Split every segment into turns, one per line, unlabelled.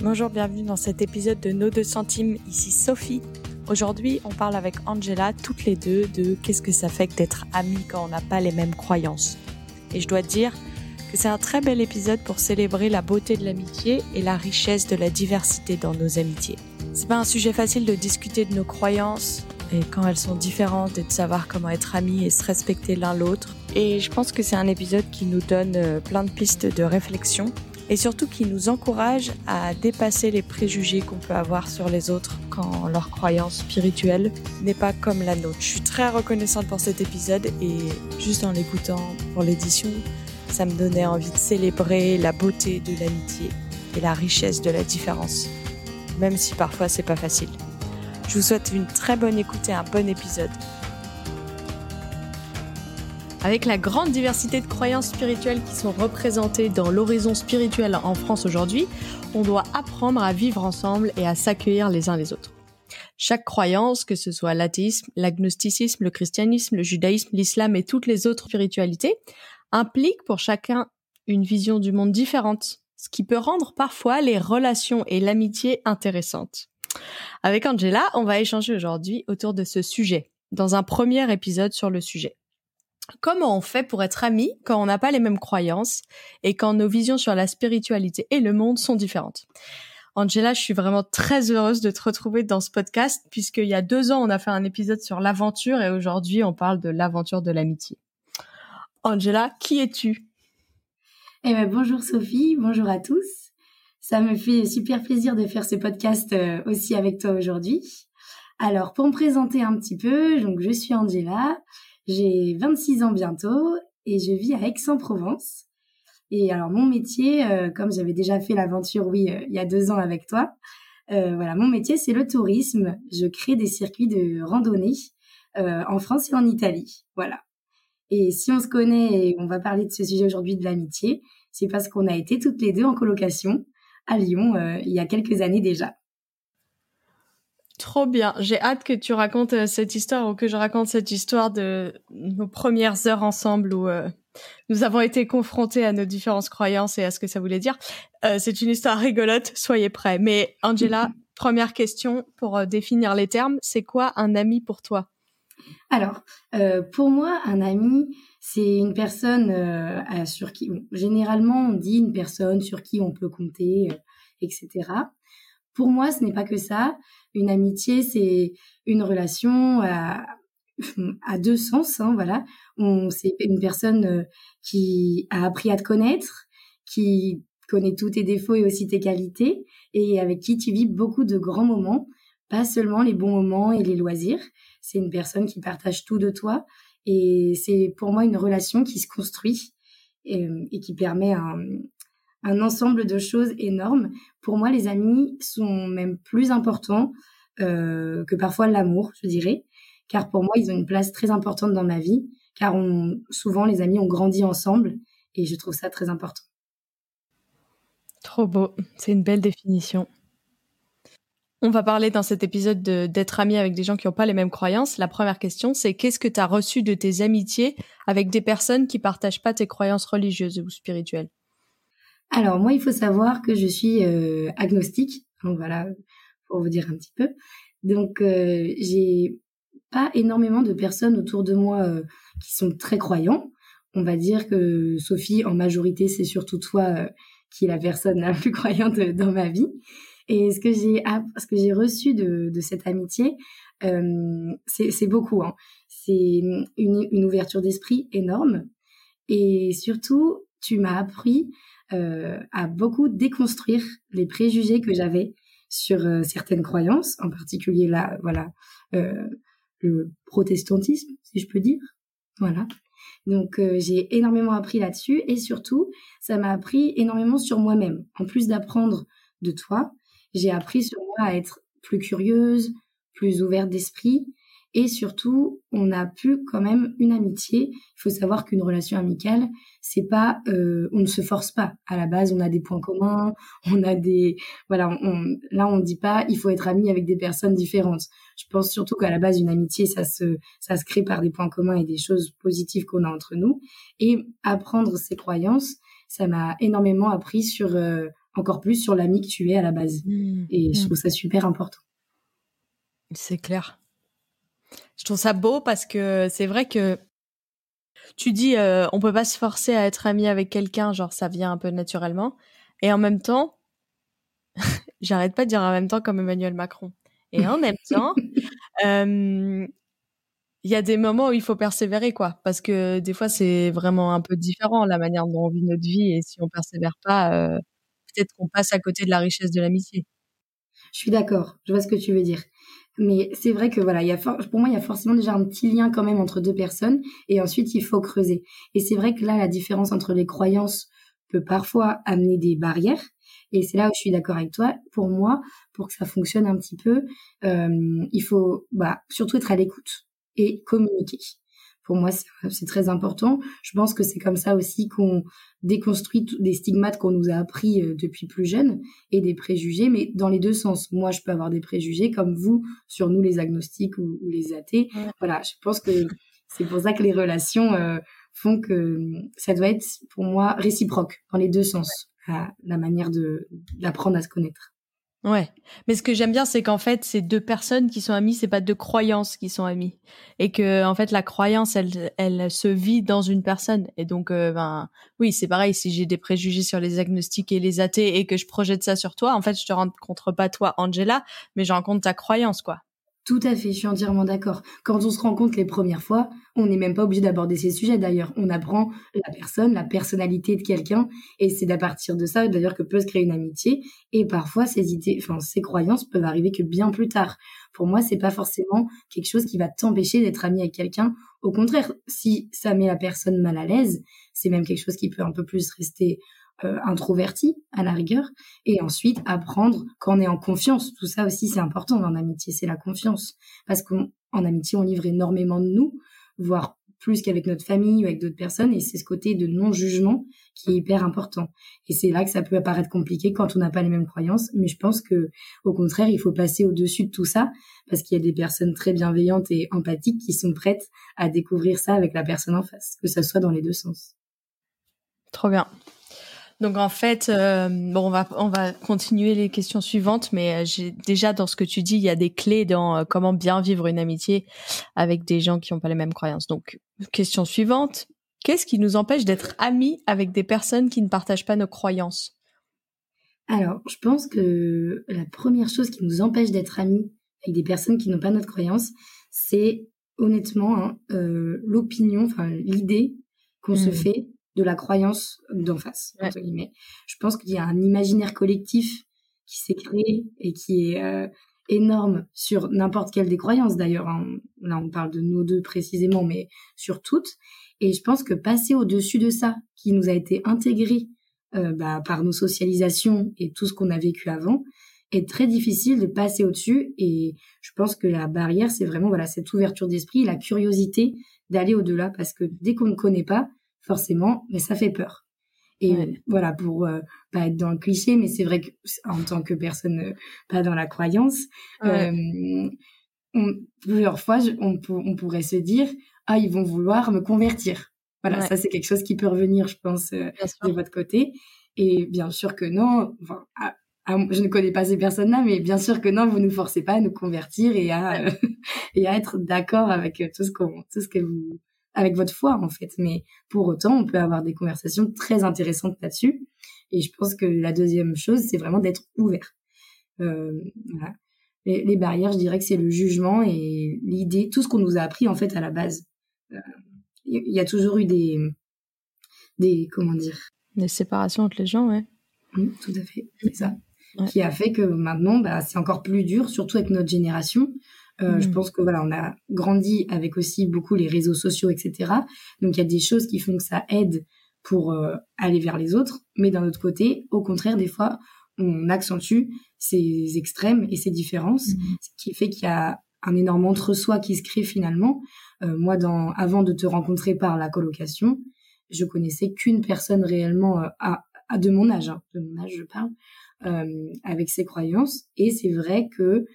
Bonjour, bienvenue dans cet épisode de Nos deux centimes. Ici Sophie. Aujourd'hui, on parle avec Angela, toutes les deux, de qu'est-ce que ça fait d'être amis quand on n'a pas les mêmes croyances. Et je dois dire que c'est un très bel épisode pour célébrer la beauté de l'amitié et la richesse de la diversité dans nos amitiés. C'est pas un sujet facile de discuter de nos croyances et quand elles sont différentes et de savoir comment être amis et se respecter l'un l'autre. Et je pense que c'est un épisode qui nous donne euh, plein de pistes de réflexion et surtout qui nous encourage à dépasser les préjugés qu'on peut avoir sur les autres quand leur croyance spirituelle n'est pas comme la nôtre. Je suis très reconnaissante pour cet épisode et juste en l'écoutant pour l'édition, ça me donnait envie de célébrer la beauté de l'amitié et la richesse de la différence, même si parfois c'est pas facile. Je vous souhaite une très bonne écoute et un bon épisode. Avec la grande diversité de croyances spirituelles qui sont représentées dans l'horizon spirituel en France aujourd'hui, on doit apprendre à vivre ensemble et à s'accueillir les uns les autres. Chaque croyance, que ce soit l'athéisme, l'agnosticisme, le christianisme, le judaïsme, l'islam et toutes les autres spiritualités, implique pour chacun une vision du monde différente, ce qui peut rendre parfois les relations et l'amitié intéressantes. Avec Angela, on va échanger aujourd'hui autour de ce sujet, dans un premier épisode sur le sujet. Comment on fait pour être amis quand on n'a pas les mêmes croyances et quand nos visions sur la spiritualité et le monde sont différentes Angela, je suis vraiment très heureuse de te retrouver dans ce podcast puisqu'il y a deux ans, on a fait un épisode sur l'aventure et aujourd'hui, on parle de l'aventure de l'amitié. Angela, qui es-tu?
Eh ben, bonjour Sophie, bonjour à tous. Ça me fait super plaisir de faire ce podcast euh, aussi avec toi aujourd'hui. Alors, pour me présenter un petit peu, donc je suis Angela, j'ai 26 ans bientôt et je vis à Aix-en-Provence. Et alors mon métier, euh, comme j'avais déjà fait l'aventure, oui, euh, il y a deux ans avec toi, euh, voilà, mon métier c'est le tourisme. Je crée des circuits de randonnée en France et en Italie, voilà. Et si on se connaît et on va parler de ce sujet aujourd'hui de l'amitié, c'est parce qu'on a été toutes les deux en colocation à Lyon il y a quelques années déjà.
Trop bien. J'ai hâte que tu racontes euh, cette histoire ou que je raconte cette histoire de nos premières heures ensemble où euh, nous avons été confrontés à nos différentes croyances et à ce que ça voulait dire. Euh, c'est une histoire rigolote. Soyez prêts. Mais Angela, première question pour définir les termes. C'est quoi un ami pour toi?
Alors, pour moi, un ami, c'est une personne sur qui, généralement, on dit une personne sur qui on peut compter, etc. Pour moi, ce n'est pas que ça. Une amitié, c'est une relation à, deux sens. Hein, voilà, c'est une personne euh, qui a appris à te connaître, qui connaît tous tes défauts et aussi tes qualités, et avec qui tu vis beaucoup de grands moments, pas seulement les bons moments et les loisirs. C'est une personne qui partage tout de toi, et c'est pour moi une relation qui se construit et, et qui permet un, un ensemble de choses énormes. Pour moi, les amis sont même plus importants euh, que parfois l'amour, je dirais, car pour moi, ils ont une place très importante dans ma vie, car souvent les amis ont grandi ensemble, et je trouve ça très important.
Trop beau, c'est une belle définition. On va parler dans cet épisode d'être ami avec des gens qui n'ont pas les mêmes croyances. La première question, c'est qu'est-ce que tu as reçu de tes amitiés avec des personnes qui partagent pas tes croyances religieuses ou spirituelles?
Alors moi, il faut savoir que je suis euh, agnostique. Donc voilà, pour vous dire un petit peu. Donc euh, j'ai pas énormément de personnes autour de moi euh, qui sont très croyants. On va dire que Sophie, en majorité, c'est surtout toi qui est la personne la plus croyante dans ma vie. Et ce que j'ai, ce que j'ai reçu de, cette amitié, c'est beaucoup. Hein. C'est une ouverture d'esprit énorme. Et surtout, tu m'as appris euh, à beaucoup déconstruire les préjugés que j'avais sur euh, certaines croyances, en particulier là, voilà, euh, le protestantisme, si je peux dire. Voilà. Donc euh, j'ai énormément appris là-dessus et surtout, ça m'a appris énormément sur moi-même. En plus d'apprendre de toi, j'ai appris sur moi à être plus curieuse, plus ouverte d'esprit et surtout, on a pu quand même une amitié. Il faut savoir qu'une relation amicale, c'est pas, euh, on ne se force pas. À la base, on a des points communs, on a des, voilà, on, là on dit pas, il faut être ami avec des personnes différentes. Je pense surtout qu'à la base, une amitié, ça se, ça se crée par des points communs et des choses positives qu'on a entre nous. Et apprendre ses croyances, ça m'a énormément appris sur, euh, encore plus sur l'ami que tu es à la base. Mmh. Et je mmh. trouve ça super important.
C'est clair. Je trouve ça beau parce que c'est vrai que tu dis euh, on peut pas se forcer à être ami avec quelqu'un, genre ça vient un peu naturellement. Et en même temps, j'arrête pas de dire en même temps comme Emmanuel Macron. Et en même temps, euh, il y a des moments où il faut persévérer, quoi, parce que des fois c'est vraiment un peu différent la manière dont on vit notre vie, et si on persévère pas, euh, peut-être qu'on passe à côté de la richesse de l'amitié.
Je suis d'accord, je vois ce que tu veux dire. Mais c'est vrai que voilà, il y a pour moi, il y a forcément déjà un petit lien quand même entre deux personnes, et ensuite il faut creuser. Et c'est vrai que là, la différence entre les croyances peut parfois amener des barrières, et c'est là où je suis d'accord avec toi. Pour moi, pour que ça fonctionne un petit peu, euh, il faut bah, surtout être à l'écoute et communiquer. Pour moi, c'est très important. Je pense que c'est comme ça aussi qu'on déconstruit des stigmates qu'on nous a appris euh, depuis plus jeune et des préjugés, mais dans les deux sens. Moi, je peux avoir des préjugés comme vous sur nous, les agnostiques ou, les athées. Voilà, je pense que c'est pour ça que les relations euh, font que ça doit être, pour moi, réciproque dans les deux sens, la manière d'apprendre à se connaître.
Ouais, mais ce que j'aime bien, c'est qu'en fait, c'est deux personnes qui sont amies, c'est pas deux croyances qui sont amies, et que en fait, la croyance, elle, elle se vit dans une personne, et donc, euh, ben, oui, c'est pareil. Si j'ai des préjugés sur les agnostiques et les athées et que je projette ça sur toi, en fait, je te rencontre pas toi, Angela, mais je rencontre ta croyance, quoi.
Tout à fait, je suis entièrement d'accord. Quand on se rencontre les premières fois, on n'est même pas obligé d'aborder ces sujets d'ailleurs. On apprend la personne, la personnalité de quelqu'un, et c'est à partir de ça d'ailleurs que peut se créer une amitié. Et parfois, ces idées, enfin ces croyances peuvent arriver que bien plus tard. Pour moi, c'est pas forcément quelque chose qui va t'empêcher d'être ami avec quelqu'un. Au contraire, si ça met la personne mal à l'aise, c'est même quelque chose qui peut un peu plus rester euh, introverti à la rigueur, et ensuite apprendre quand on est en confiance. Tout ça aussi, c'est important dans l'amitié, c'est la confiance. Parce qu'en amitié, on livre énormément de nous, voire plus qu'avec notre famille ou avec d'autres personnes, et c'est ce côté de non-jugement qui est hyper important. Et c'est là que ça peut apparaître compliqué quand on n'a pas les mêmes croyances, mais je pense que au contraire, il faut passer au-dessus de tout ça, parce qu'il y a des personnes très bienveillantes et empathiques qui sont prêtes à découvrir ça avec la personne en face, que ça soit dans les deux sens.
Trop bien. Donc en fait, euh, bon, on va on va continuer les questions suivantes, mais euh, j'ai déjà dans ce que tu dis, il y a des clés dans euh, comment bien vivre une amitié avec des gens qui n'ont pas les mêmes croyances. Donc question suivante, qu'est-ce qui nous empêche d'être amis avec des personnes qui ne partagent pas nos croyances?
Alors, je pense que la première chose qui nous empêche d'être amis avec des personnes qui n'ont pas notre croyance, c'est honnêtement hein, l'opinion, enfin l'idée qu'on se mmh. fait de la croyance d'en face, entre guillemets. Je pense qu'il y a un imaginaire collectif qui s'est créé et qui est euh, énorme sur n'importe quelle des croyances d'ailleurs. Hein. Là, on parle de nos deux précisément, mais sur toutes. Et je pense que passer au-dessus de ça, qui nous a été intégré euh, bah, par nos socialisations et tout ce qu'on a vécu avant, est très difficile de passer au-dessus. Et je pense que la barrière, c'est vraiment voilà cette ouverture d'esprit, la curiosité d'aller au-delà, parce que dès qu'on ne connaît pas, forcément, mais ça fait peur. Et voilà, pour euh, pas être dans le cliché, mais c'est vrai que en tant que personne euh, pas dans la croyance, euh, plusieurs fois, on, on, pourrait se dire, ah, ils vont vouloir me convertir. Voilà, ça c'est quelque chose qui peut revenir, je pense, de votre côté. Et bien sûr que non. Enfin, je ne connais pas ces personnes-là, mais bien sûr que non, vous ne forcez pas à nous convertir et à et à être d'accord avec tout ce qu'on tout ce que vous avec votre foi en fait. Mais pour autant, on peut avoir des conversations très intéressantes là-dessus. Et je pense que la deuxième chose, c'est vraiment d'être ouvert. Euh, voilà. les, barrières, je dirais que c'est le jugement et l'idée, tout ce qu'on nous a appris en fait à la base. Euh, il y, a toujours eu des, des comment dire,
des séparations entre les gens, ouais.
Mmh, tout à fait, c'est ça. Qui a fait que maintenant, bah, c'est encore plus dur, surtout avec notre génération, euh, je mm. pense que voilà, on a grandi avec aussi beaucoup les réseaux sociaux, etc. Donc il y a des choses qui font que ça aide pour euh, aller vers les autres, mais d'un autre côté, au contraire, des fois, on accentue ces extrêmes et ces différences, mm. ce qui fait qu'il y a un énorme entre-soi qui se crée finalement. Euh, moi, dans, avant de te rencontrer par la colocation, je connaissais qu'une personne réellement à, à, de mon âge, hein, de mon âge je parle, avec ses croyances, et c'est vrai que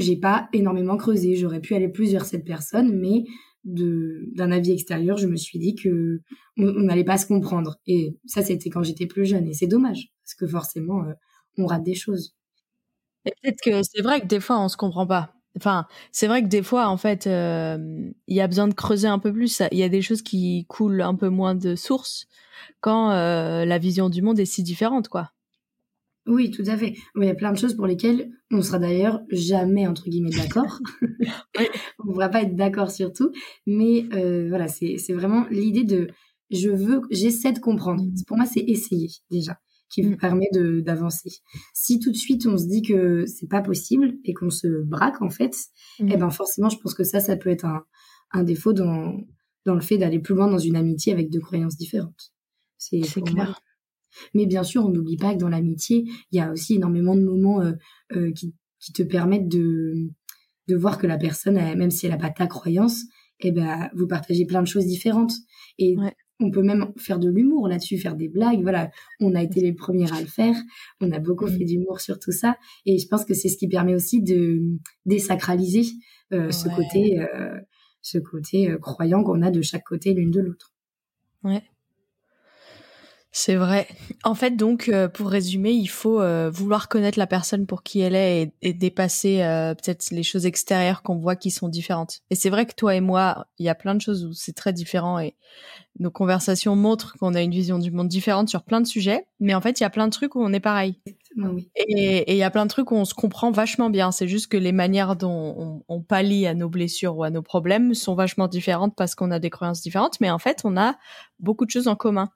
j'ai pas énormément creusé. J'aurais pu aller plus vers cette personne, mais d'un avis extérieur, je me suis dit que on n'allait pas se comprendre. Et ça, c'était quand j'étais plus jeune. Et c'est dommage, parce que forcément, euh, on rate des choses.
Peut-être que c'est vrai que des fois, on se comprend pas. Enfin, c'est vrai que des fois, en fait, euh, il y a besoin de creuser un peu plus. Il y a des choses qui coulent un peu moins de source quand euh, la vision du monde est si différente, quoi.
Oui, tout à fait. Il y a plein de choses pour lesquelles on sera d'ailleurs jamais entre guillemets d'accord. on ne pourra pas être d'accord sur tout, mais euh, voilà, c'est vraiment l'idée de je veux, j'essaie de comprendre. Mmh. Pour moi, c'est essayer déjà qui vous mmh. permet de d'avancer. Si tout de suite on se dit que c'est pas possible et qu'on se braque en fait, mmh. eh ben forcément, je pense que ça, ça peut être un, un défaut dans dans le fait d'aller plus loin dans une amitié avec deux croyances différentes.
C'est clair.
Mais bien sûr, on n'oublie pas que dans l'amitié, il y a aussi énormément de moments euh, euh, qui, qui, te permettent de, de voir que la personne, même si elle n'a pas ta croyance, eh ben, vous partagez plein de choses différentes. Et on peut même faire de l'humour là-dessus, faire des blagues. Voilà, on a été les premiers à le faire. On a beaucoup fait d'humour sur tout ça. Et je pense que c'est ce qui permet aussi de désacraliser euh, ce côté, ce côté croyant qu'on a de chaque côté l'une de l'autre.
Ouais. C'est vrai. En fait, donc, euh, pour résumer, il faut euh, vouloir connaître la personne pour qui elle est et, dépasser euh, peut-être les choses extérieures qu'on voit qui sont différentes. Et c'est vrai que toi et moi, il y a plein de choses où c'est très différent et nos conversations montrent qu'on a une vision du monde différente sur plein de sujets. Mais en fait, il y a plein de trucs où on est pareil. Et il y a plein de trucs où on se comprend vachement bien. C'est juste que les manières dont on, on pallie à nos blessures ou à nos problèmes sont vachement différentes parce qu'on a des croyances différentes. Mais en fait, on a beaucoup de choses en commun.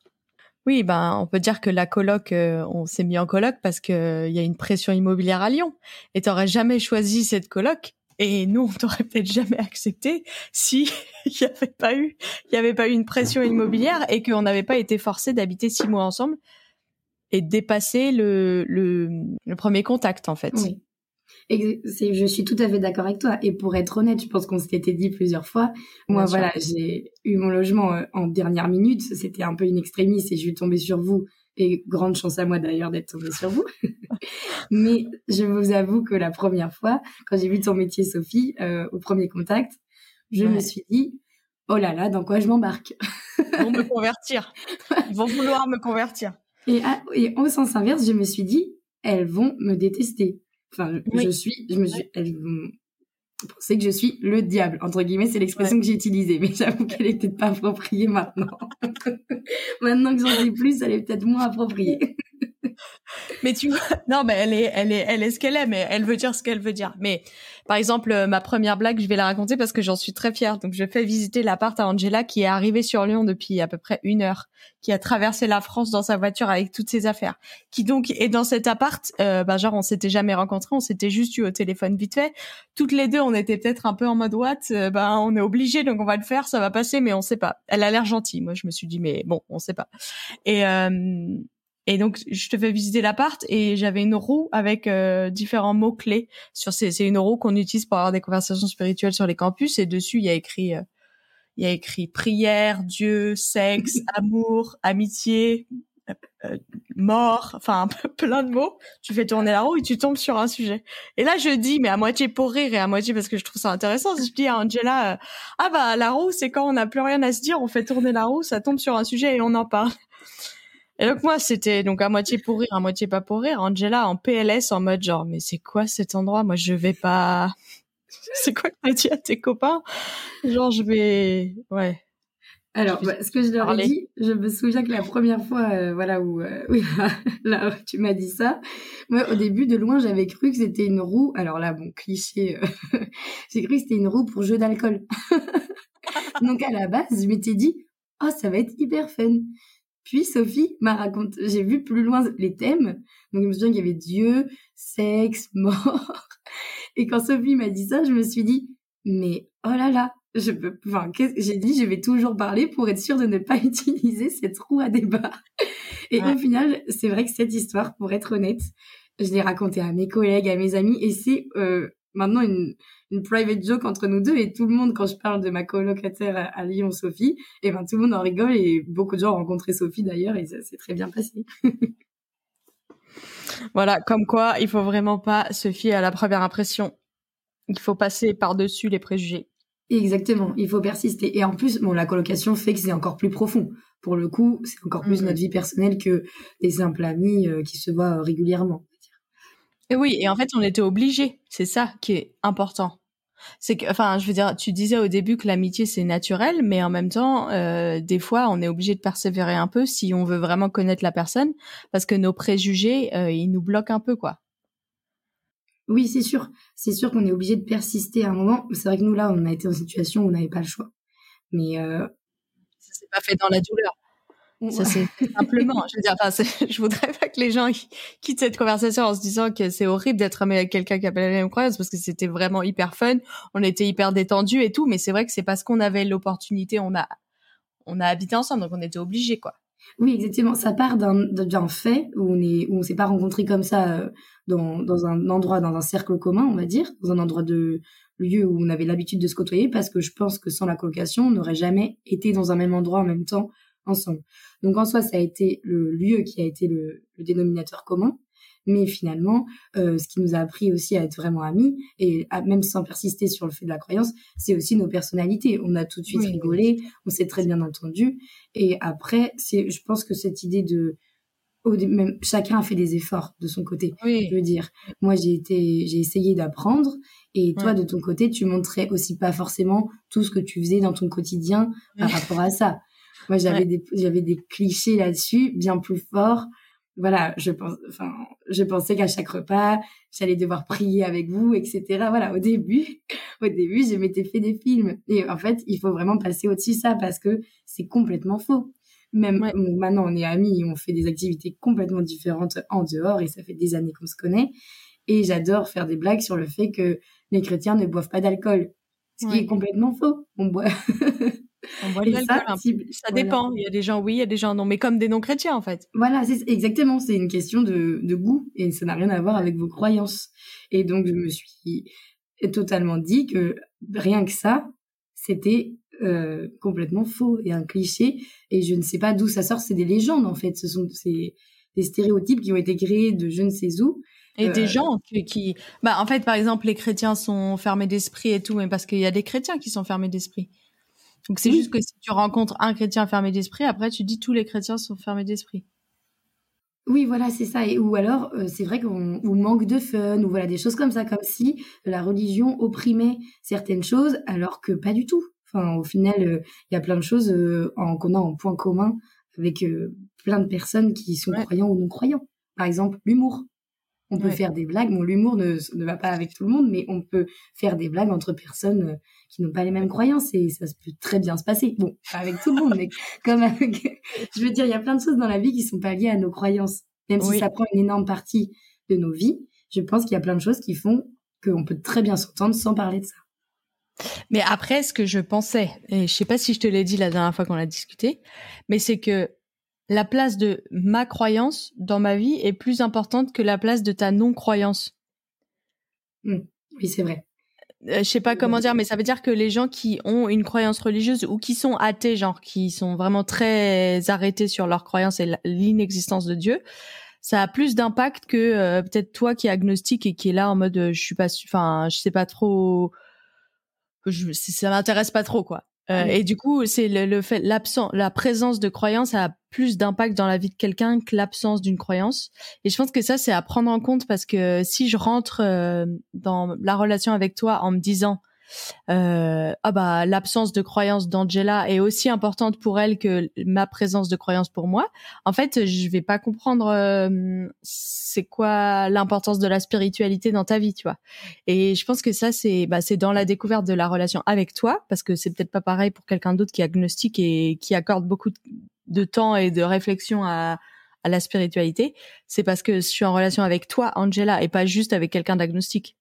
Oui, ben on peut dire que la coloc, euh, on s'est mis en coloc parce que euh, il y a une pression immobilière à Lyon. Et t'aurais jamais choisi cette coloc. Et nous, on t'aurait peut-être jamais accepté si il n'y avait pas eu, il y avait pas eu une pression immobilière et qu'on n'avait pas été forcé d'habiter six mois ensemble et dépasser le, le, premier contact en fait.
Je suis tout à fait d'accord avec toi. Et pour être honnête, je pense qu'on s'était dit plusieurs fois. Moi, voilà, j'ai eu mon logement euh, en dernière minute. C'était un peu une extrémiste et je suis tombée sur vous. Et grande chance à moi d'ailleurs d'être tombée sur vous. Mais je vous avoue que la première fois, quand j'ai vu ton métier, Sophie, euh, au premier contact, je me suis dit, oh là là, dans quoi je m'embarque?
Ils vont me convertir. Ils vont vouloir me convertir.
Et, et au sens inverse, je me suis dit, elles vont me détester. Enfin, je suis, je me suis, elle pensait que je suis le diable, entre guillemets, c'est l'expression que j'ai utilisée, mais j'avoue qu'elle est peut-être pas appropriée maintenant. maintenant que j'en sais plus, elle est peut-être moins appropriée.
Mais tu vois, non, mais elle est, elle est, elle est ce qu'elle est, mais elle veut dire ce qu'elle veut dire. Mais par exemple, euh, ma première blague, je vais la raconter parce que j'en suis très fière. Donc, je fais visiter l'appart à Angela qui est arrivée sur Lyon depuis à peu près une heure, qui a traversé la France dans sa voiture avec toutes ses affaires, qui donc est dans cet appart. Euh, bah, genre, on s'était jamais rencontrés, on s'était juste eu au téléphone vite fait. Toutes les deux, on était peut-être un peu en mode what, euh, bah, on est obligé, donc on va le faire, ça va passer, mais on sait pas. Elle a l'air gentille. Moi, je me suis dit, mais bon, on sait pas. Et euh, et donc, je te fais visiter l'appart et j'avais une roue avec euh, différents mots clés. Sur c'est une roue qu'on utilise pour avoir des conversations spirituelles sur les campus et dessus il y a écrit euh, il y a écrit prière, Dieu, sexe, amour, amitié, euh, mort, enfin plein de mots. Tu fais tourner la roue et tu tombes sur un sujet. Et là, je dis, mais à moitié pour rire et à moitié parce que je trouve ça intéressant. Je dis à Angela, ah bah la roue, c'est quand on n'a plus rien à se dire, on fait tourner la roue, ça tombe sur un sujet et on en parle. Et donc moi, c'était donc à moitié pour rire, à moitié pas pour rire. Angela en PLS en mode genre, mais c'est quoi cet endroit? Moi, je vais pas. c'est quoi que t'as dit à tes copains? Genre, je vais, ouais.
Alors, bah, ce que je leur ai dit, je me souviens que la première fois, euh, voilà, où, euh, oui, là, tu m'as dit ça, moi, au début, de loin, j'avais cru que c'était une roue. Alors là, bon, cliché, euh, j'ai cru que c'était une roue pour jeu d'alcool. Donc, à la base, je m'étais dit, oh, ça va être hyper fun. Puis Sophie m'a raconté, j'ai vu plus loin les thèmes. Donc je me souviens qu'il y avait Dieu, sexe, mort. Et quand Sophie m'a dit ça, je me suis dit, mais oh là là, je peux, enfin, j'ai dit, je vais toujours parler pour être sûre de ne pas utiliser cette roue à débat. Et au final, c'est vrai que cette histoire, pour être honnête, je l'ai racontée à mes collègues, à mes amis, et c'est euh, maintenant une, une private joke entre nous deux et tout le monde quand je parle de ma colocataire à, Lyon Sophie et ben tout le monde en rigole et beaucoup de gens ont rencontré Sophie d'ailleurs et ça s'est très bien passé.
voilà, comme quoi il faut vraiment pas se fier à la première impression. Il faut passer par-dessus les préjugés.
Exactement, il faut persister. Et en plus, bon, la colocation fait que c'est encore plus profond. Pour le coup, c'est encore plus mm. notre vie personnelle que des simples amis euh, qui se voient euh, régulièrement.
Et oui, et en fait, on était obligés. C'est ça qui est important. C'est que, enfin, je veux dire, tu disais au début que l'amitié c'est naturel, mais en même temps, euh, des fois, on est obligé de persévérer un peu si on veut vraiment connaître la personne, parce que nos préjugés, ils nous bloquent un peu, quoi.
Oui, c'est sûr. C'est sûr qu'on est obligé de persister à un moment. C'est vrai que nous, là, on a été en situation où on n'avait pas le choix. Mais euh...
ça s'est pas fait dans la douleur. Ça c'est simplement. je veux dire, enfin, je voudrais pas que les gens quittent cette conversation en se disant que c'est horrible d'être ami avec quelqu'un qui a pas la même croyance parce que c'était vraiment hyper fun. On était hyper détendus et tout, mais c'est vrai que c'est parce qu'on avait l'opportunité, on a, on a habité ensemble, donc on était obligés, quoi.
Oui, exactement. Ça part d'un fait où on est où on s'est pas rencontrés comme ça euh, dans, dans un endroit, dans un cercle commun, on va dire, dans un endroit de lieu où on avait l'habitude de se côtoyer, parce que je pense que sans la colocation, on n'aurait jamais été dans un même endroit en même temps ensemble. Donc en soi, ça a été le lieu qui a été le, le dénominateur commun. Mais finalement, euh, ce qui nous a appris aussi à être vraiment amis, et à, même sans persister sur le fait de la croyance, c'est aussi nos personnalités. On a tout de suite rigolé, on s'est très bien entendu. Et après, c'est, je pense que cette idée de même chacun a fait des efforts de son côté. Je veux dire, moi j'ai été, j'ai essayé d'apprendre, et toi de ton côté, tu montrais aussi pas forcément tout ce que tu faisais dans ton quotidien par rapport à ça. Moi j'avais des, j'avais des clichés là-dessus bien plus forts voilà, je pense, enfin, je pensais qu'à chaque repas, j'allais devoir prier avec vous, etc. Voilà, au début, au début, je m'étais fait des films. Et en fait, il faut vraiment passer au-dessus de ça parce que c'est complètement faux. Même maintenant, on est amis, on fait des activités complètement différentes en dehors et ça fait des années qu'on se connaît. Et j'adore faire des blagues sur le fait que les chrétiens ne boivent pas d'alcool. Ce qui est complètement faux. On boit.
On ça, ça dépend. Il y a des gens oui, il y a des gens non, mais comme des non-chrétiens en fait.
Voilà, c'est exactement. C'est une question de, de goût et ça n'a rien à voir avec vos croyances. Et donc je me suis totalement dit que rien que ça, c'était euh, complètement faux et un cliché. Et je ne sais pas d'où ça sort. C'est des légendes en fait. Ce sont des stéréotypes qui ont été créés de je ne sais où.
Et des euh, gens qui, qui, bah en fait par exemple les chrétiens sont fermés d'esprit et tout, mais parce qu'il y a des chrétiens qui sont fermés d'esprit. Donc c'est juste que si tu rencontres un chrétien fermé d'esprit, après tu dis tous les chrétiens sont fermés d'esprit.
Oui, voilà, c'est ça. Et, ou alors, euh, c'est vrai qu'on manque de fun, ou voilà, des choses comme ça, comme si la religion opprimait certaines choses, alors que pas du tout. Enfin, au final, euh, il y a plein de choses euh, qu'on a en point commun avec plein de personnes qui sont croyants ou non croyants. Par exemple, l'humour. On peut faire des blagues. Bon, l'humour ne, ne, va pas avec tout le monde, mais on peut faire des blagues entre personnes euh, qui n'ont pas les mêmes croyances et ça peut très bien se passer. Bon, pas avec tout le monde, mais comme avec... Je veux dire, il y a plein de choses dans la vie qui sont pas liées à nos croyances. Même si ça prend une énorme partie de nos vies, je pense qu'il y a plein de choses qui font qu'on peut très bien s'entendre sans parler de ça.
Mais après, ce que je pensais, et je sais pas si je te l'ai dit la dernière fois qu'on a discuté, mais c'est que la place de ma croyance dans ma vie est plus importante que la place de ta non-croyance.
Mmh. Oui, c'est vrai.
Euh, je sais pas comment dire, mais ça veut dire que les gens qui ont une croyance religieuse ou qui sont athées, genre qui sont vraiment très arrêtés sur leur croyance et l'inexistence de Dieu, ça a plus d'impact que euh, peut-être toi qui es agnostique et qui est là en mode euh, je suis pas, enfin je sais pas trop, je, ça m'intéresse pas trop quoi. Euh, et du coup, c'est le, le, fait, l'absence, la présence de croyance a plus d'impact dans la vie de quelqu'un que l'absence d'une croyance. Et je pense que ça, c'est à prendre en compte parce que si je rentre euh, dans la relation avec toi en me disant euh, ah bah l'absence de croyance d'Angela est aussi importante pour elle que ma présence de croyance pour moi. En fait, je vais pas comprendre euh, c'est quoi l'importance de la spiritualité dans ta vie, tu vois. Et je pense que ça c'est bah c'est dans la découverte de la relation avec toi parce que c'est peut-être pas pareil pour quelqu'un d'autre qui est agnostique et qui accorde beaucoup de temps et de réflexion à à la spiritualité, c'est parce que je suis en relation avec toi, Angela, et pas juste avec quelqu'un d'agnostique.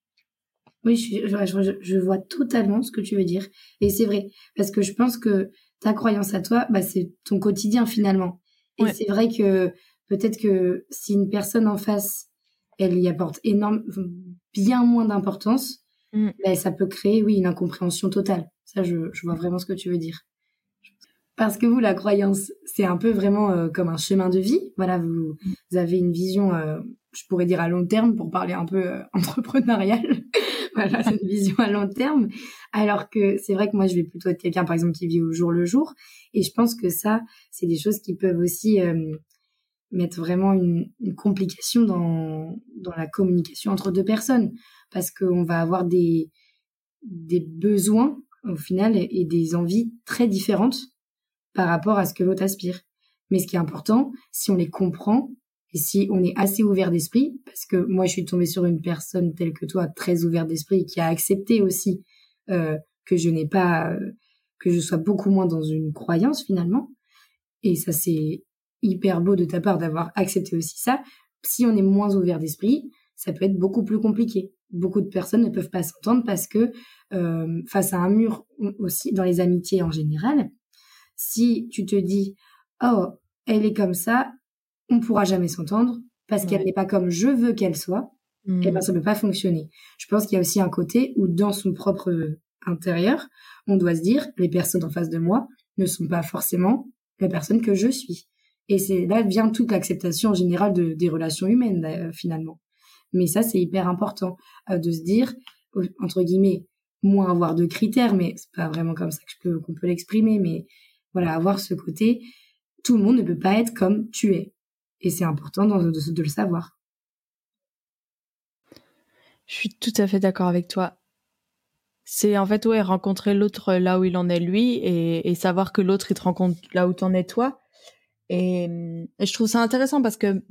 Oui, je, je, vois totalement ce que tu veux dire. Et c'est vrai, parce que je pense que ta croyance à toi, bah, c'est ton quotidien finalement. Et c'est vrai que peut-être que si une personne en face, elle y apporte énorme, bien moins d'importance, mm. bah, ça peut créer, oui, une incompréhension totale. Ça, je, je vois vraiment ce que tu veux dire. Parce que vous, la croyance, c'est un peu vraiment euh, comme un chemin de vie. Voilà, vous, vous avez une vision, euh, je pourrais dire à long terme, pour parler un peu euh, entrepreneurial voilà, une vision à long terme. Alors que c'est vrai que moi, je vais plutôt être quelqu'un, par exemple, qui vit au jour le jour. Et je pense que ça, c'est des choses qui peuvent aussi euh, mettre vraiment une, une, complication dans, dans la communication entre deux personnes. Parce qu'on va avoir des, des besoins, au final, et des envies très différentes par rapport à ce que l'autre aspire. Mais ce qui est important, si on les comprend, et si on est assez ouvert d'esprit, parce que moi je suis tombée sur une personne telle que toi, très ouverte d'esprit, qui a accepté aussi euh, que je n'ai pas, euh, que je sois beaucoup moins dans une croyance finalement. Et ça c'est hyper beau de ta part d'avoir accepté aussi ça. Si on est moins ouvert d'esprit, ça peut être beaucoup plus compliqué. Beaucoup de personnes ne peuvent pas s'entendre parce que euh, face à un mur aussi dans les amitiés en général, si tu te dis oh elle est comme ça, on pourra jamais s'entendre parce qu'elle n'est pas comme je veux qu'elle soit, et eh ben mmh. ça peut pas fonctionner. Je pense qu'il y a aussi un côté où dans son propre intérieur, on doit se dire les personnes en face de moi ne sont pas forcément la personne que je suis. Et c'est là vient toute l'acceptation générale de, des relations humaines euh, finalement. Mais ça c'est hyper important euh, de se dire entre guillemets moins avoir de critères, mais c'est pas vraiment comme ça que qu'on peut l'exprimer, mais voilà avoir ce côté tout le monde ne peut pas être comme tu es. Et c'est important de, de, le savoir.
Je suis tout à fait d'accord avec toi. C'est en fait, ouais, rencontrer l'autre là où il en est lui et, et savoir que l'autre il te rencontre là où t'en es toi. Et, et, je trouve ça intéressant parce que,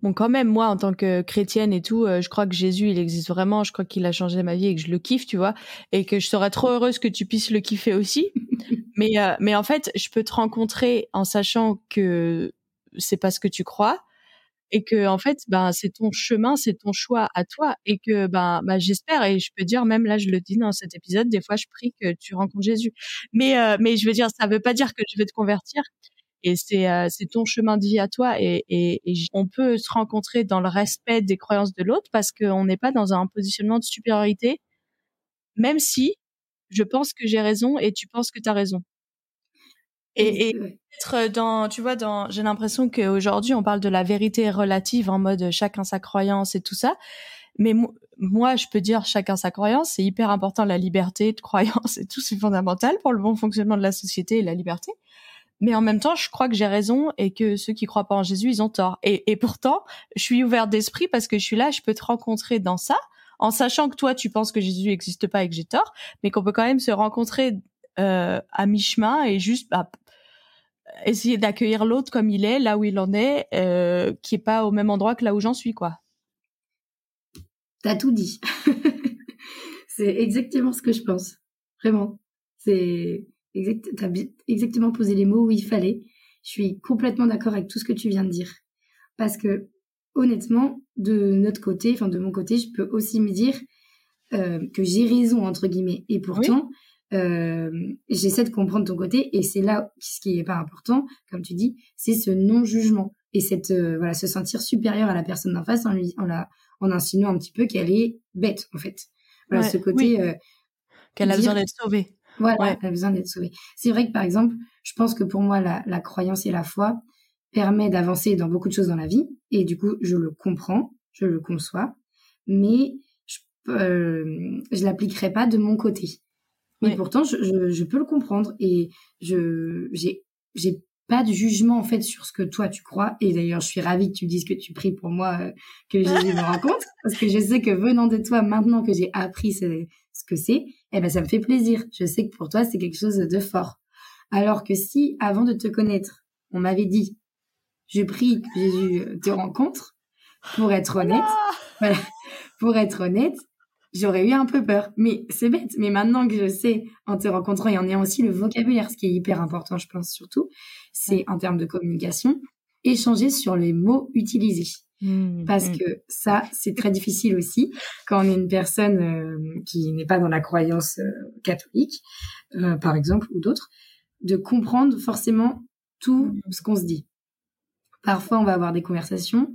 bon, quand même, moi, en tant que chrétienne et tout, euh, je crois que Jésus, il existe vraiment. Je crois qu'il a changé ma vie et que je le kiffe, tu vois, et que je serais trop heureuse que tu puisses le kiffer aussi. mais, euh, mais en fait, je peux te rencontrer en sachant que c'est pas ce que tu crois et que en fait ben c'est ton chemin c'est ton choix à toi et que ben, ben j'espère et je peux dire même là je le dis dans cet épisode des fois je prie que tu rencontres Jésus. Mais euh, mais je veux dire ça veut pas dire que je vais te convertir et c'est euh, c'est ton chemin de vie à toi et, et, et, on peut se rencontrer dans le respect des croyances de l'autre parce qu'on n'est pas dans un positionnement de supériorité même si je pense que j'ai raison et tu penses que tu as raison et, et être dans, tu vois, dans, j'ai l'impression qu'aujourd'hui on parle de la vérité relative en mode chacun sa croyance et tout ça. Mais moi, je peux dire chacun sa croyance, c'est hyper important la liberté de croyance et tout, c'est fondamental pour le bon fonctionnement de la société et la liberté. Mais en même temps, je crois que j'ai raison et que ceux qui croient pas en Jésus, ils ont tort. Et, et pourtant, je suis ouverte d'esprit parce que je suis là, je peux te rencontrer dans ça, en sachant que toi, tu penses que Jésus n'existe pas et que j'ai tort, mais qu'on peut quand même se rencontrer euh, à mi-chemin et juste bah, essayer d'accueillir l'autre comme il est, là où il en est, euh, qui est pas au même endroit que là où j'en suis, quoi.
T'as tout dit. c'est exactement ce que je pense. Vraiment. C'est exact, t'as exactement posé les mots où il fallait. Je suis complètement d'accord avec tout ce que tu viens de dire. Parce que, honnêtement, de notre côté, enfin de mon côté, je peux aussi me dire euh, que j'ai raison, entre guillemets. Et pourtant, euh, j'essaie de comprendre ton côté et c'est là ce qui est pas important, comme tu dis, c'est ce non-jugement et cette euh, voilà se sentir supérieur à la personne d'en face en lui en la en insinuant un petit peu qu'elle est bête en fait. Voilà ce côté euh,
qu'elle a besoin d'être sauvée.
Voilà, elle a besoin d'être sauvée. C'est vrai que par exemple, je pense que pour moi la, la croyance et la foi permet d'avancer dans beaucoup de choses dans la vie et du coup je le comprends, je le conçois, mais je euh, je l'appliquerai pas de mon côté. Mais pourtant, je, je, je, peux le comprendre et je j'ai j'ai pas de jugement en fait sur ce que toi tu crois. Et d'ailleurs, je suis ravie que tu dises que tu pries pour moi euh, que Jésus me rencontre, parce que je sais que venant de toi, maintenant que j'ai appris ce, ce que c'est, eh ben ça me fait plaisir. Je sais que pour toi c'est quelque chose de fort. Alors que si avant de te connaître, on m'avait dit, je prie que Jésus te rencontre, pour être honnête, voilà, pour être honnête, j'aurais eu un peu peur. Mais c'est bête. Mais maintenant que je sais, en te rencontrant et en ayant aussi le vocabulaire, ce qui est hyper important, je pense surtout, c'est en termes de communication, échanger sur les mots utilisés. Mmh, Parce mmh. que ça, c'est très difficile aussi quand on est une personne euh, qui n'est pas dans la croyance euh, catholique, euh, par exemple, ou d'autres, de comprendre forcément tout mmh. ce qu'on se dit. Parfois, on va avoir des conversations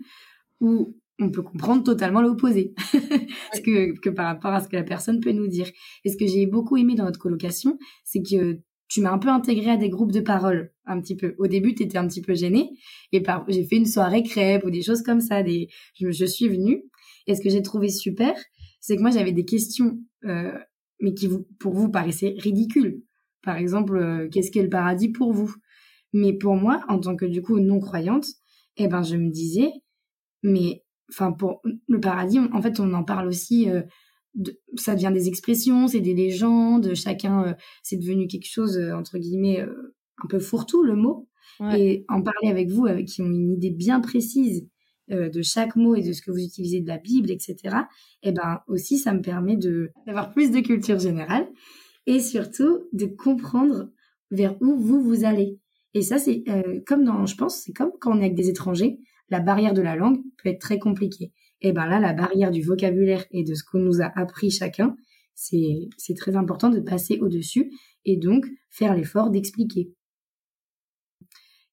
où on peut comprendre totalement l'opposé que, que par rapport à ce que la personne peut nous dire. Et ce que j'ai beaucoup aimé dans notre colocation, c'est que tu m'as un peu intégré à des groupes de parole, un petit peu. Au début, tu étais un petit peu gênée, et par... j'ai fait une soirée crêpe ou des choses comme ça. Des... Je, je suis venue, et ce que j'ai trouvé super, c'est que moi j'avais des questions, euh, mais qui vous, pour vous paraissaient ridicules. Par exemple, euh, qu'est-ce qu'est le paradis pour vous? Mais pour moi, en tant que du coup non croyante, eh ben je me disais, mais enfin pour le paradis, en fait on en parle aussi. Euh, ça devient des expressions, c'est des légendes, chacun, euh, c'est devenu quelque chose, entre guillemets, un peu fourre-tout, le mot. Et en parler avec vous, avec qui ont une idée bien précise euh, de chaque mot et de ce que vous utilisez de la Bible, etc. Et eh ben aussi, ça me permet de d'avoir plus de culture générale et surtout de comprendre vers où vous vous allez. Et ça, c'est euh, comme dans, je pense, c'est comme quand on est avec des étrangers, la barrière de la langue peut être très compliquée. Et ben là, la barrière du vocabulaire et de ce qu'on nous a appris chacun, c'est c'est très important de passer au-dessus et donc faire l'effort d'expliquer.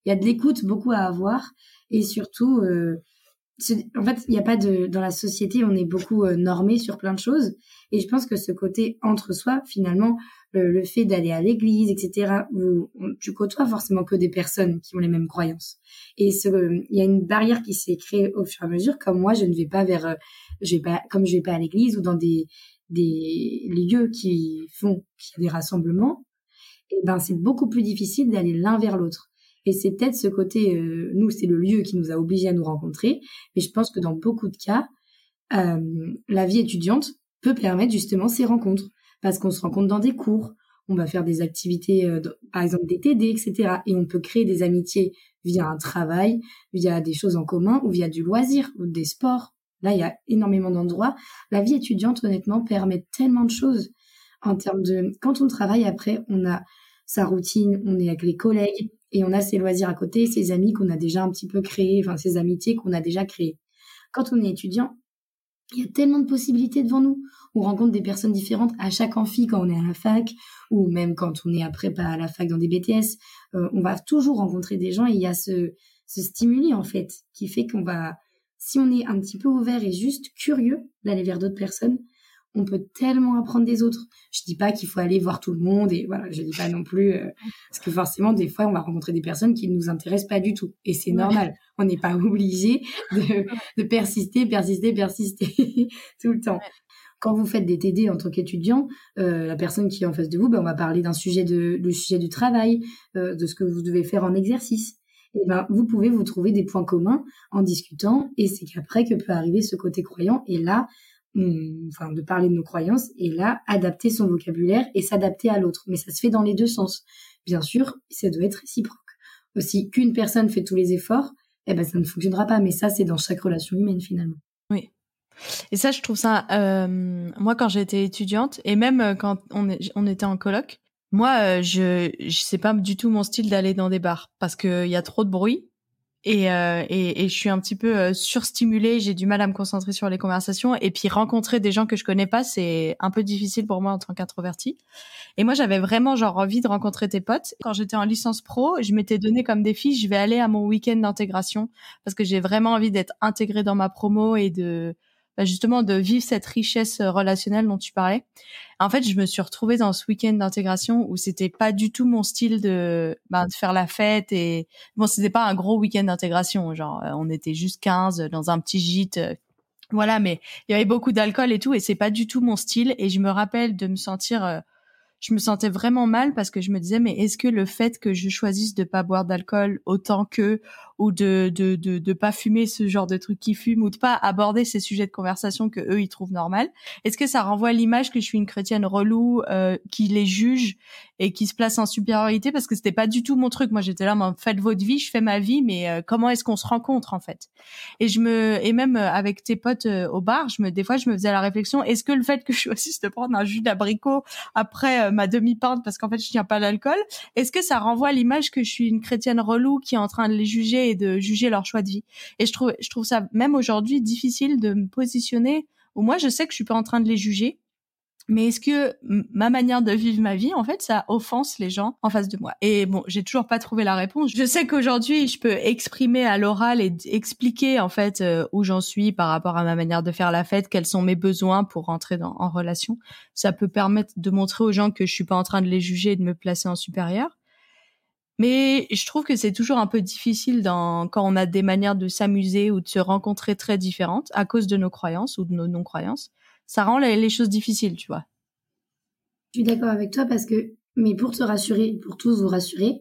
Il y a de l'écoute beaucoup à avoir et surtout, euh, en fait, il n'y a pas de dans la société, on est beaucoup euh, normé sur plein de choses et je pense que ce côté entre soi, finalement, le, fait d'aller à l'église, etc., où tu côtoies forcément que des personnes qui ont les mêmes croyances. Et il y a une barrière qui s'est créée au fur et à mesure. Comme moi, je ne vais pas vers, euh, je vais pas, comme je vais pas à l'église ou dans des des lieux qui font des rassemblements, et eh ben c'est beaucoup plus difficile d'aller l'un vers l'autre. Et c'est peut-être ce côté, euh, nous, c'est le lieu qui nous a obligés à nous rencontrer. Mais je pense que dans beaucoup de cas, euh, la vie étudiante peut permettre justement ces rencontres. Parce qu'on se rencontre dans des cours, on va faire des activités, euh, par exemple des TD, etc. Et on peut créer des amitiés via un travail, via des choses en commun ou via du loisir ou des sports. Là, il y a énormément d'endroits. La vie étudiante, honnêtement, permet tellement de choses en termes de... Quand on travaille après, on a sa routine, on est avec les collègues et on a ses loisirs à côté, ses amis qu'on a déjà un petit peu créés, enfin ses amitiés qu'on a déjà créées. Quand on est étudiant, il y a tellement de possibilités devant nous. On rencontre des personnes différentes à chaque amphi quand on est à la fac, ou même quand on est à prépa à la fac dans des BTS. Euh, on va toujours rencontrer des gens et il y a ce, ce stimuli en fait qui fait qu'on va, si on est un petit peu ouvert et juste curieux d'aller vers d'autres personnes, on peut tellement apprendre des autres. Je dis pas qu'il faut aller voir tout le monde et voilà, je dis pas non plus euh, parce que forcément des fois on va rencontrer des personnes qui ne nous intéressent pas du tout et c'est normal. On n'est pas obligé de, persister, persister, persister tout le temps. Quand vous faites des TD en tant qu'étudiant, euh, la personne qui est en face de vous, ben, on va parler d'un sujet de du sujet du travail, euh, de ce que vous devez faire en exercice. Et ben vous pouvez vous trouver des points communs en discutant et c'est qu'après que peut arriver ce côté croyant et là enfin de parler de nos croyances et là adapter son vocabulaire et s'adapter à l'autre. Mais ça se fait dans les deux sens. Bien sûr ça doit être réciproque. Aussi qu'une personne fait tous les efforts eh ben ça ne fonctionnera pas mais ça c'est dans chaque relation humaine finalement.
Oui. Et ça je trouve ça euh, moi quand j'étais étudiante et même euh, quand on, on était en coloc moi euh, je je sais pas du tout mon style d'aller dans des bars parce que il y a trop de bruit et, euh, et, et, je suis un petit peu euh, surstimulée, j'ai du mal à me concentrer sur les conversations et puis rencontrer des gens que je connais pas, c'est un peu difficile pour moi en tant qu'introvertie. Et moi, j'avais vraiment genre envie de rencontrer tes potes. Quand j'étais en licence pro, je m'étais donné comme défi, je vais aller à mon week-end d'intégration parce que j'ai vraiment envie d'être intégrée dans ma promo et de justement de vivre cette richesse euh, relationnelle dont tu parlais. En fait, je me suis retrouvée dans ce week-end d'intégration où c'était pas du tout mon style de, bah, de faire la fête et bon, c'était pas un gros week-end d'intégration. Genre, euh, on était juste 15 dans un petit gîte. Euh, voilà, mais il y avait beaucoup d'alcool et tout et c'est pas du tout mon style. Et je me rappelle de me sentir je me sentais vraiment mal parce que je me disais mais est-ce que le fait que je choisisse de pas boire d'alcool autant que ou de de de de pas fumer ce genre de trucs qui fument ou de pas aborder ces sujets de conversation que eux ils trouvent normal est-ce que ça renvoie l'image que je suis une chrétienne relou euh, qui les juge et qui se place en supériorité parce que c'était pas du tout mon truc moi j'étais là mais faites votre vie je fais ma vie mais euh, comment est-ce qu'on se rencontre en fait? Et je me et même euh, avec tes potes au bar je me des fois je me faisais la réflexion est-ce que le fait que je choisisse de prendre un jus d'abricot après ma demi-pinte parce qu'en fait je tiens pas l'alcool. Est-ce que ça renvoie à l'image que je suis une chrétienne relou qui est en train de les juger et de juger leur choix de vie? Et je trouve je trouve ça même aujourd'hui difficile de me positionner où moi je sais que je suis pas en train de les juger mais est-ce que ma manière de vivre ma vie, en fait, ça offense les gens en face de moi? Et bon, j'ai toujours pas trouvé la réponse. Je sais qu'aujourd'hui, je peux exprimer à l'oral et expliquer en fait euh, où j'en suis par rapport à ma manière de faire la fête, quels sont mes besoins pour rentrer en relation. Ça peut permettre de montrer aux gens que je suis pas en train de les juger et de me placer en supérieur. Mais je trouve que c'est toujours un peu difficile dans, quand on a des manières de s'amuser ou de se rencontrer très différentes à cause de nos croyances ou de nos non-croyances. Ça rend les, choses difficiles, tu vois.
Je suis d'accord avec toi parce que, mais pour te rassurer, pour tous vous rassurer,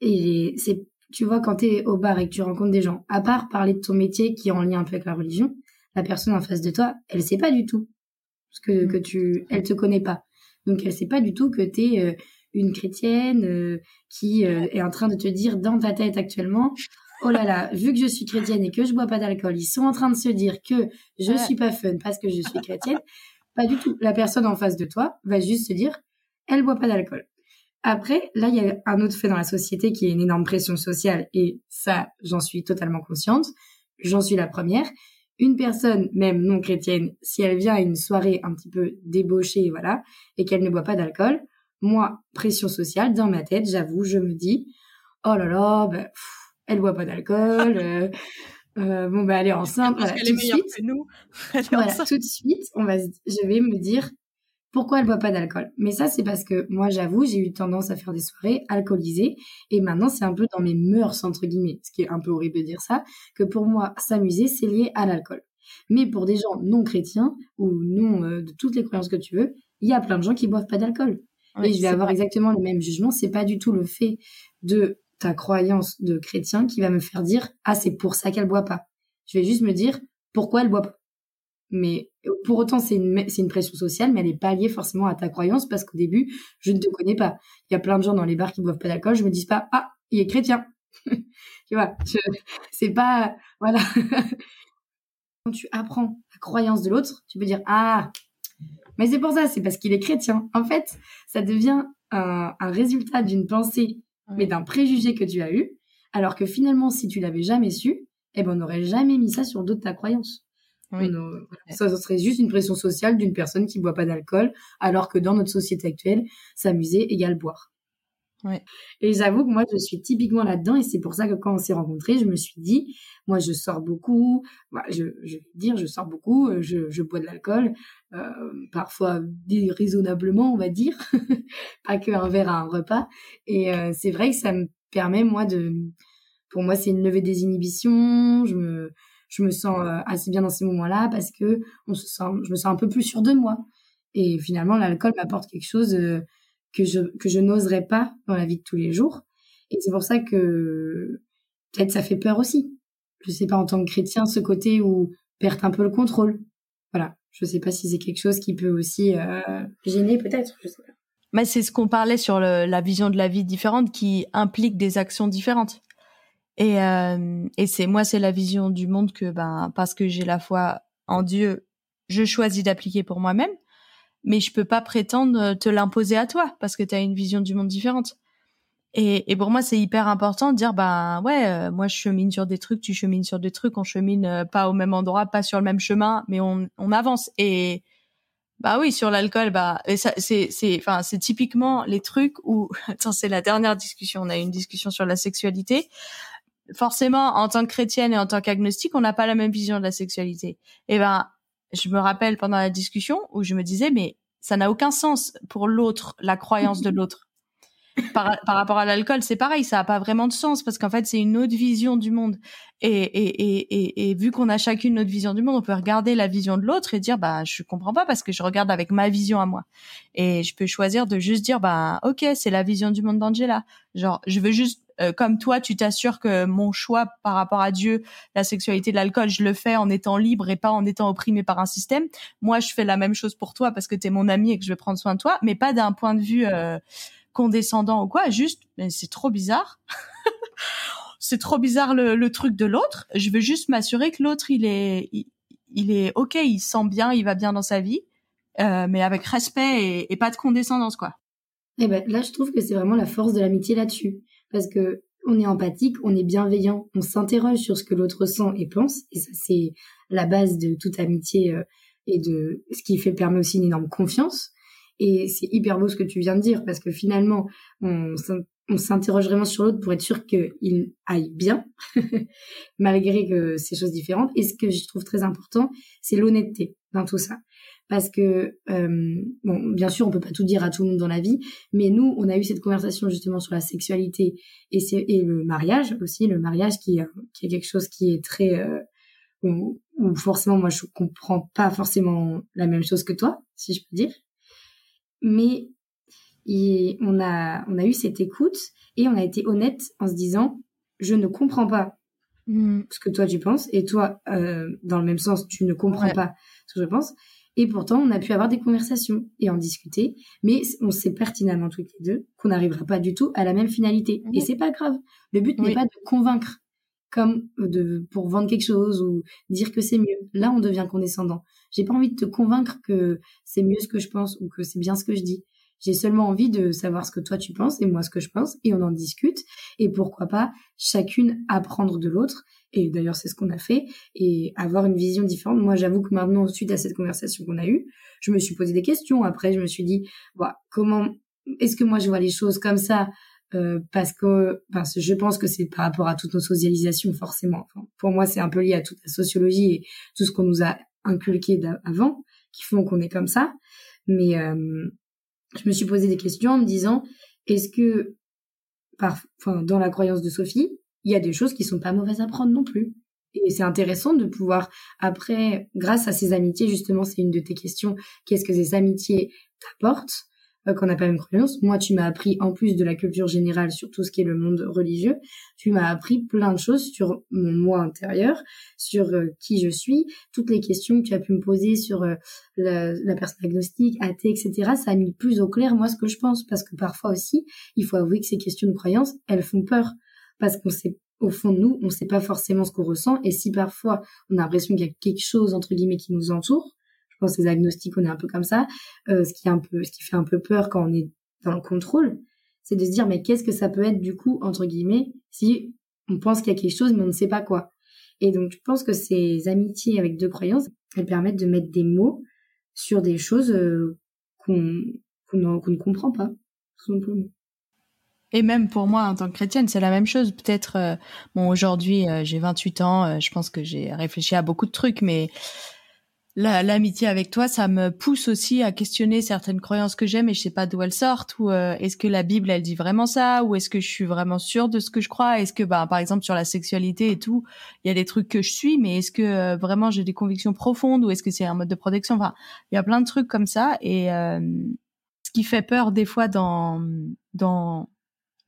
et c'est, tu vois, quand tu es au bar et que tu rencontres des gens, à part parler de ton métier qui est en lien un peu avec la religion, la personne en face de toi, elle sait pas du tout. Parce que, mm. que tu, elle te connaît pas. Donc elle sait pas du tout que tu es euh, une chrétienne euh, qui euh, est en train de te dire dans ta tête actuellement oh là là, vu que je suis chrétienne et que je bois pas d'alcool, ils sont en train de se dire que je suis pas fun parce que je suis chrétienne. Pas du tout. La personne en face de toi va juste se dire, elle boit pas d'alcool. Après, là, il y a un autre fait dans la société qui est une énorme pression sociale et ça, j'en suis totalement consciente. J'en suis la première. Une personne, même non chrétienne, si elle vient à une soirée un petit peu débauchée, voilà, et qu'elle ne boit pas d'alcool, moi, pression sociale, dans ma tête, j'avoue, je me dis, oh là là, ben, elle boit pas d'alcool. euh, euh, bon bah elle est enceinte. Parce
qu'elle est meilleure que nous.
voilà, tout de suite, on va, je vais me dire pourquoi elle boit pas d'alcool. Mais ça c'est parce que moi j'avoue j'ai eu tendance à faire des soirées alcoolisées et maintenant c'est un peu dans mes mœurs entre guillemets, ce qui est un peu horrible de dire ça, que pour moi s'amuser c'est lié à l'alcool. Mais pour des gens non chrétiens ou non euh, de toutes les croyances que tu veux, il y a plein de gens qui boivent pas d'alcool. et je vais avoir exactement le même jugement. C'est pas du tout le fait de ta croyance de chrétien qui va me faire dire ah c'est pour ça qu'elle boit pas. Je vais juste me dire pourquoi elle boit pas? Mais pour autant c'est une c'est une pression sociale mais elle est pas liée forcément à ta croyance parce qu'au début je ne te connais pas. Il y a plein de gens dans les bars qui boivent pas d'alcool, je me dis pas ah il est chrétien. tu vois, c'est pas voilà. Quand tu apprends la croyance de l'autre, tu peux dire ah mais c'est pour ça, c'est parce qu'il est chrétien. En fait, ça devient un résultat d'une pensée mais d'un préjugé que tu as eu, alors que finalement, si tu l'avais jamais su, eh ben, on n'aurait jamais mis ça sur le dos de ta croyance. ça, serait juste une pression sociale d'une personne qui boit pas d'alcool, alors que dans notre société actuelle, s'amuser égale boire. Et j'avoue que moi, je suis typiquement là-dedans, et c'est pour ça que quand on s'est rencontrés, je me suis dit, moi, je sors beaucoup, je, je vais dire, je sors beaucoup, euh, je, bois de l'alcool, euh, parfois déraisonnablement, on va dire, pas qu'un verre à un repas. Et euh, c'est vrai que ça me permet, moi, de, pour moi, c'est une levée des inhibitions, je me, je me sens assez bien dans ces moments-là parce que on se sent, je me sens un peu plus sûre de moi. Et finalement, l'alcool m'apporte quelque chose que je, que je n'oserais pas dans la vie de tous les jours. Et c'est pour ça que peut-être ça fait peur aussi. Je sais pas, en tant que chrétien, ce côté où perdre un peu le contrôle. Voilà. Je sais pas si c'est quelque chose qui peut aussi euh, gêner, peut-être. Je sais pas.
Mais c'est ce qu'on parlait sur le, la vision de la vie différente qui implique des actions différentes. Et, euh, et c'est moi, c'est la vision du monde que, ben, parce que j'ai la foi en Dieu, je choisis d'appliquer pour moi-même mais je peux pas prétendre te l'imposer à toi parce que tu as une vision du monde différente. Et, et pour moi, c'est hyper important de dire, bah ouais, euh, moi je chemine sur des trucs, tu chemines sur des trucs, on chemine euh, pas au même endroit, pas sur le même chemin, mais on, on avance. Et bah oui, sur l'alcool, bah et ça, c'est, c'est, enfin, c'est typiquement les trucs où, attends, c'est la dernière discussion, on a eu une discussion sur la sexualité. Forcément, en tant que chrétienne et en tant qu'agnostique, on n'a pas la même vision de la sexualité. Et ben, je me rappelle pendant la discussion où je me disais, mais ça n'a aucun sens pour l'autre, la croyance de l'autre. Par, par, rapport à l'alcool, c'est pareil, ça n'a pas vraiment de sens parce qu'en fait, c'est une autre vision du monde. Et, et, et, et, vu qu'on a chacune notre vision du monde, on peut regarder la vision de l'autre et dire, bah, je comprends pas parce que je regarde avec ma vision à moi. Et je peux choisir de juste dire, bah, ok, c'est la vision du monde d'Angela. Genre, je veux juste euh, comme toi, tu t'assures que mon choix par rapport à Dieu, la sexualité, l'alcool, je le fais en étant libre et pas en étant opprimé par un système. Moi, je fais la même chose pour toi parce que tu es mon ami et que je vais prendre soin de toi, mais pas d'un point de vue euh, condescendant ou quoi. Juste, c'est trop bizarre. c'est trop bizarre le, truc de l'autre. Je veux juste m'assurer que l'autre, il est, il, est ok, il sent bien, il va bien dans sa vie, euh, mais avec respect et, et, pas de condescendance, quoi.
Eh ben là, je trouve que c'est vraiment la force de l'amitié là-dessus parce que on est empathique, on est bienveillant, on s'interroge sur ce que l'autre sent et pense, et ça c'est la base de toute amitié euh, et de ce qui fait permet aussi une énorme confiance. Et c'est hyper beau ce que tu viens de dire parce que finalement on, s'interroge vraiment sur l'autre pour être sûr qu'il aille bien, malgré que c'est choses différentes. Et ce que je trouve très important, c'est l'honnêteté dans tout ça. Parce que euh, bon, bien sûr, on peut pas tout dire à tout le monde dans la vie, mais nous, on a eu cette conversation justement sur la sexualité et, et le mariage aussi, le mariage qui, qui est quelque chose qui est très euh, où, forcément moi je comprends pas forcément la même chose que toi, si je peux dire, mais on a on a eu cette écoute et on a été honnête en se disant je ne comprends pas mmh. ce que toi tu penses et toi euh, dans le même sens tu ne comprends pas ce que je pense et pourtant, on a pu avoir des conversations et en discuter, mais on sait pertinemment toutes les deux qu'on n'arrivera pas du tout à la même finalité. Et c'est pas grave. Le but n'est pas de convaincre comme de pour vendre quelque chose ou dire que c'est mieux. Là, on devient condescendant. J'ai pas envie de te convaincre que c'est mieux ce que je pense ou que c'est bien ce que je dis. J'ai seulement envie de savoir ce que toi tu penses et moi ce que je pense et on en discute et pourquoi pas chacune apprendre de l'autre et d'ailleurs c'est ce qu'on a fait et avoir une vision différente. Moi j'avoue que maintenant suite à cette conversation qu'on a eue, je me suis posé des questions. Après je me suis dit comment est-ce que moi je vois les choses comme ça euh, parce que je pense que c'est par rapport à toute nos socialisations forcément. pour moi c'est un peu lié à toute la sociologie et tout ce qu'on nous a inculqué avant qui font qu'on est comme ça. Mais euh, je me suis posé des questions en me disant est-ce que par, dans la croyance de Sophie, il y a des choses qui sont pas mauvaises à prendre non plus. Et c'est intéressant de pouvoir, après, grâce à ces amitiés, justement, c'est une de tes questions, qu'est-ce que ces amitiés t'apportent? Qu'on n'a pas la même croyance. Moi, tu m'as appris, en plus de la culture générale sur tout ce qui est le monde religieux, tu m'as appris plein de choses sur mon moi intérieur, sur euh, qui je suis, toutes les questions que tu as pu me poser sur euh, la, personne agnostique, athée, etc. Ça a mis plus au clair, moi, ce que je pense, parce que parfois aussi, il faut avouer que ces questions de croyance, elles font peur, parce qu'on sait au fond de nous, on ne sait pas forcément ce qu'on ressent, et si parfois on a l'impression qu'il y a quelque chose entre guillemets qui nous entoure, pense que on est un peu comme ça. Euh, ce qui est un peu, ce qui fait un peu peur quand on est dans le contrôle, c'est de se dire mais qu'est-ce que ça peut être du coup entre guillemets si on pense qu'il y a quelque chose mais on ne sait pas quoi. Et donc je pense que ces amitiés avec deux croyances, elles permettent de mettre des mots sur des choses euh, qu'on qu'on ne comprend pas,
Et même pour moi, en tant que chrétienne, c'est la même chose. Peut-être, euh, bon, aujourd'hui, j'ai 28 ans, je pense que j'ai réfléchi à beaucoup de trucs, mais l'amitié avec toi, ça me pousse aussi à questionner certaines croyances que j'ai, mais je sais pas d'où elles sortent. Ou euh, est-ce que la Bible, elle dit vraiment ça Ou est-ce que je suis vraiment sûre de ce que je crois? Est-ce que, bah, par exemple, sur la sexualité et tout, il y a des trucs que je suis, mais est-ce que euh, vraiment j'ai des convictions profondes Ou est-ce que c'est un mode de protection? Enfin, il y a plein de trucs comme ça. Et euh, ce qui fait peur des fois dans dans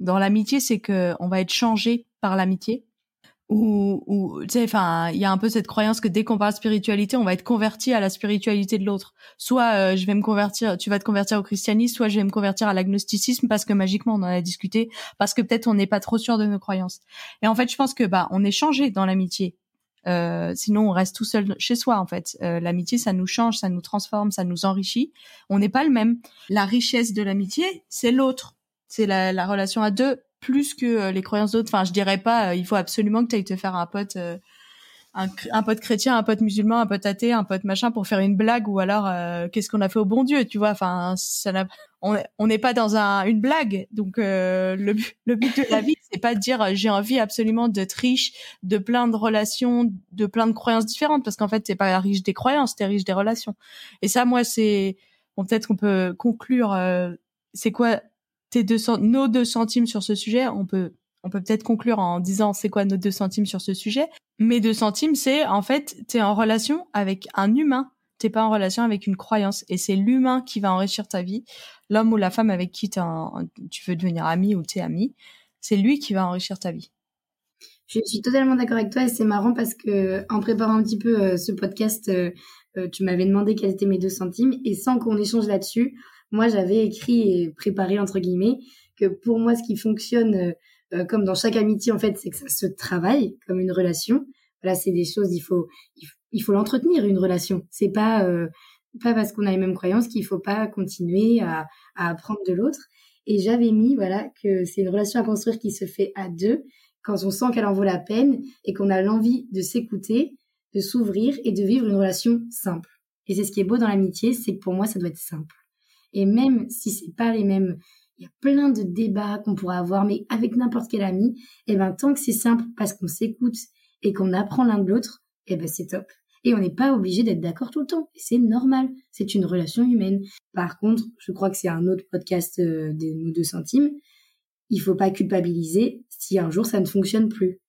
dans l'amitié, c'est que on va être changé par l'amitié ou, ou tu sais, enfin, il y a un peu cette croyance que dès qu'on parle spiritualité, on va être converti à la spiritualité de l'autre. Soit euh, je vais me convertir, tu vas te convertir au christianisme, soit je vais me convertir à l'agnosticisme parce que magiquement on en a discuté, parce que peut-être on n'est pas trop sûr de nos croyances. Et en fait, je pense que bah on est changé dans l'amitié. Euh, sinon, on reste tout seul chez soi. En fait, euh, l'amitié, ça nous change, ça nous transforme, ça nous enrichit. On n'est pas le même. La richesse de l'amitié, c'est l'autre. C'est la, la relation à deux plus que euh, les croyances d'autres. Enfin, je dirais pas, euh, il faut absolument que tu ailles te faire un pote, euh, un, pote chrétien, un pote musulman, un pote athée, un pote machin pour faire une blague ou alors qu'est-ce qu'on a fait au bon Dieu, tu vois? Enfin, ça on n'est pas dans un, une blague. Donc le, le but de la vie, c'est pas de dire j'ai envie absolument de riche, de plein de relations, de plein de croyances différentes, parce qu'en fait c'est pas riche des croyances, t'es riche des relations. Et ça, moi, c'est bon, peut-être qu'on peut conclure. c'est quoi deux nos deux centimes sur ce sujet, on peut peut-être conclure en disant c'est quoi nos deux centimes sur ce sujet. Mes deux centimes, c'est en fait t'es en relation avec un humain. T'es pas en relation avec une croyance et c'est l'humain qui va enrichir ta vie. L'homme ou la femme avec qui tu veux devenir ami ou t'es ami, c'est lui qui va enrichir ta vie.
Je suis totalement d'accord avec toi et c'est marrant parce que en préparant un petit peu euh, ce podcast, euh, euh, tu m'avais demandé quels étaient mes deux centimes et sans qu'on échange là-dessus, moi j'avais écrit et préparé entre guillemets que pour moi ce qui fonctionne euh, euh, comme dans chaque amitié en fait c'est que ça se travaille comme une relation. Voilà c'est des choses il faut il faut l'entretenir une relation. C'est pas euh, pas parce qu'on a les mêmes croyances qu'il faut pas continuer à, à apprendre de l'autre. Et j'avais mis voilà que c'est une relation à construire qui se fait à deux quand on sent qu'elle en vaut la peine et qu'on a l'envie de s'écouter de s'ouvrir et de vivre une relation simple. Et c'est ce qui est beau dans l'amitié c'est que pour moi ça doit être simple et même si c'est pas les mêmes, il y a plein de débats qu'on pourrait avoir, mais avec n'importe quel ami, et eh ben tant que c'est simple parce qu'on s'écoute et qu'on apprend l'un de l'autre, et eh ben c'est top. Et on n'est pas obligé d'être d'accord tout le temps. C'est normal. C'est une relation humaine. Par contre, je crois que c'est un autre podcast euh, de nous deux centimes. Il faut pas culpabiliser si un jour ça ne fonctionne plus.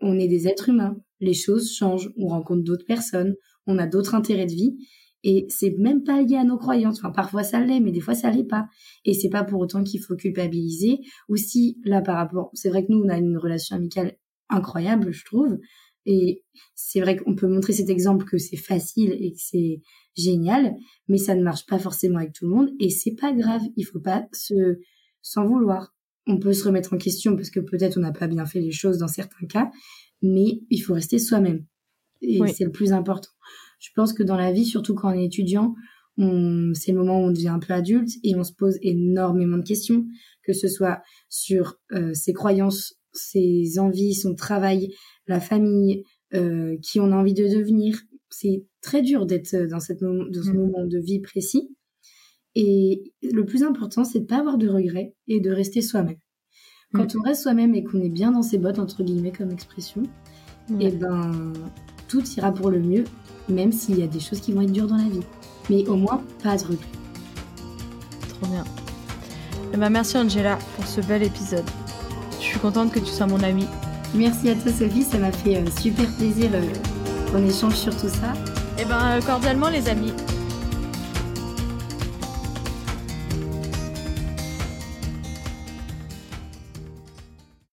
on est des êtres humains. Les choses changent. On rencontre d'autres personnes. On a d'autres intérêts de vie. Et c'est même pas lié à nos croyances. Enfin, parfois ça l'est, mais des fois ça l'est pas. Et c'est pas pour autant qu'il faut culpabiliser. Ou si, là, par rapport, c'est vrai que nous, on a une relation amicale incroyable, je trouve. Et c'est vrai qu'on peut montrer cet exemple que c'est facile et que c'est génial, mais ça ne marche pas forcément avec tout le monde. Et c'est pas grave. Il faut pas se, s'en vouloir. On peut se remettre en question parce que peut-être on n'a pas bien fait les choses dans certains cas, mais il faut rester soi-même. Et c'est le plus important. Je pense que dans la vie, surtout quand on est étudiant, c'est le moment où on devient un peu adulte et on se pose énormément de questions, que ce soit sur euh, ses croyances, ses envies, son travail, la famille, euh, qui on a envie de devenir. C'est très dur d'être dans, cette dans ce mm. moment de vie précis. Et le plus important, c'est de pas avoir de regrets et de rester soi-même. Quand mm. on reste soi-même et qu'on est bien dans ses bottes, entre guillemets, comme expression, et eh ben, tout ira pour le mieux même s'il y a des choses qui vont être dures dans la vie. Mais au moins, pas de regret.
Trop bien. Eh ben, merci Angela pour ce bel épisode. Je suis contente que tu sois mon amie.
Merci à toi Sophie, ça m'a fait euh, super plaisir euh, qu'on échange sur tout ça.
Et eh ben cordialement les amis.